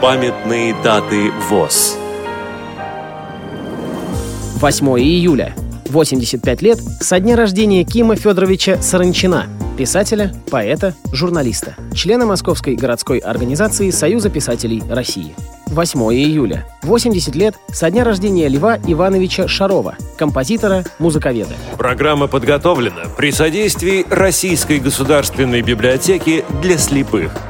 Памятные даты ВОЗ. 8 июля. 85 лет со дня рождения Кима Федоровича Саранчина, писателя, поэта, журналиста, члена Московской городской организации Союза писателей России. 8 июля. 80 лет со дня рождения Льва Ивановича Шарова, композитора, музыковеда. Программа подготовлена при содействии Российской государственной библиотеки для слепых.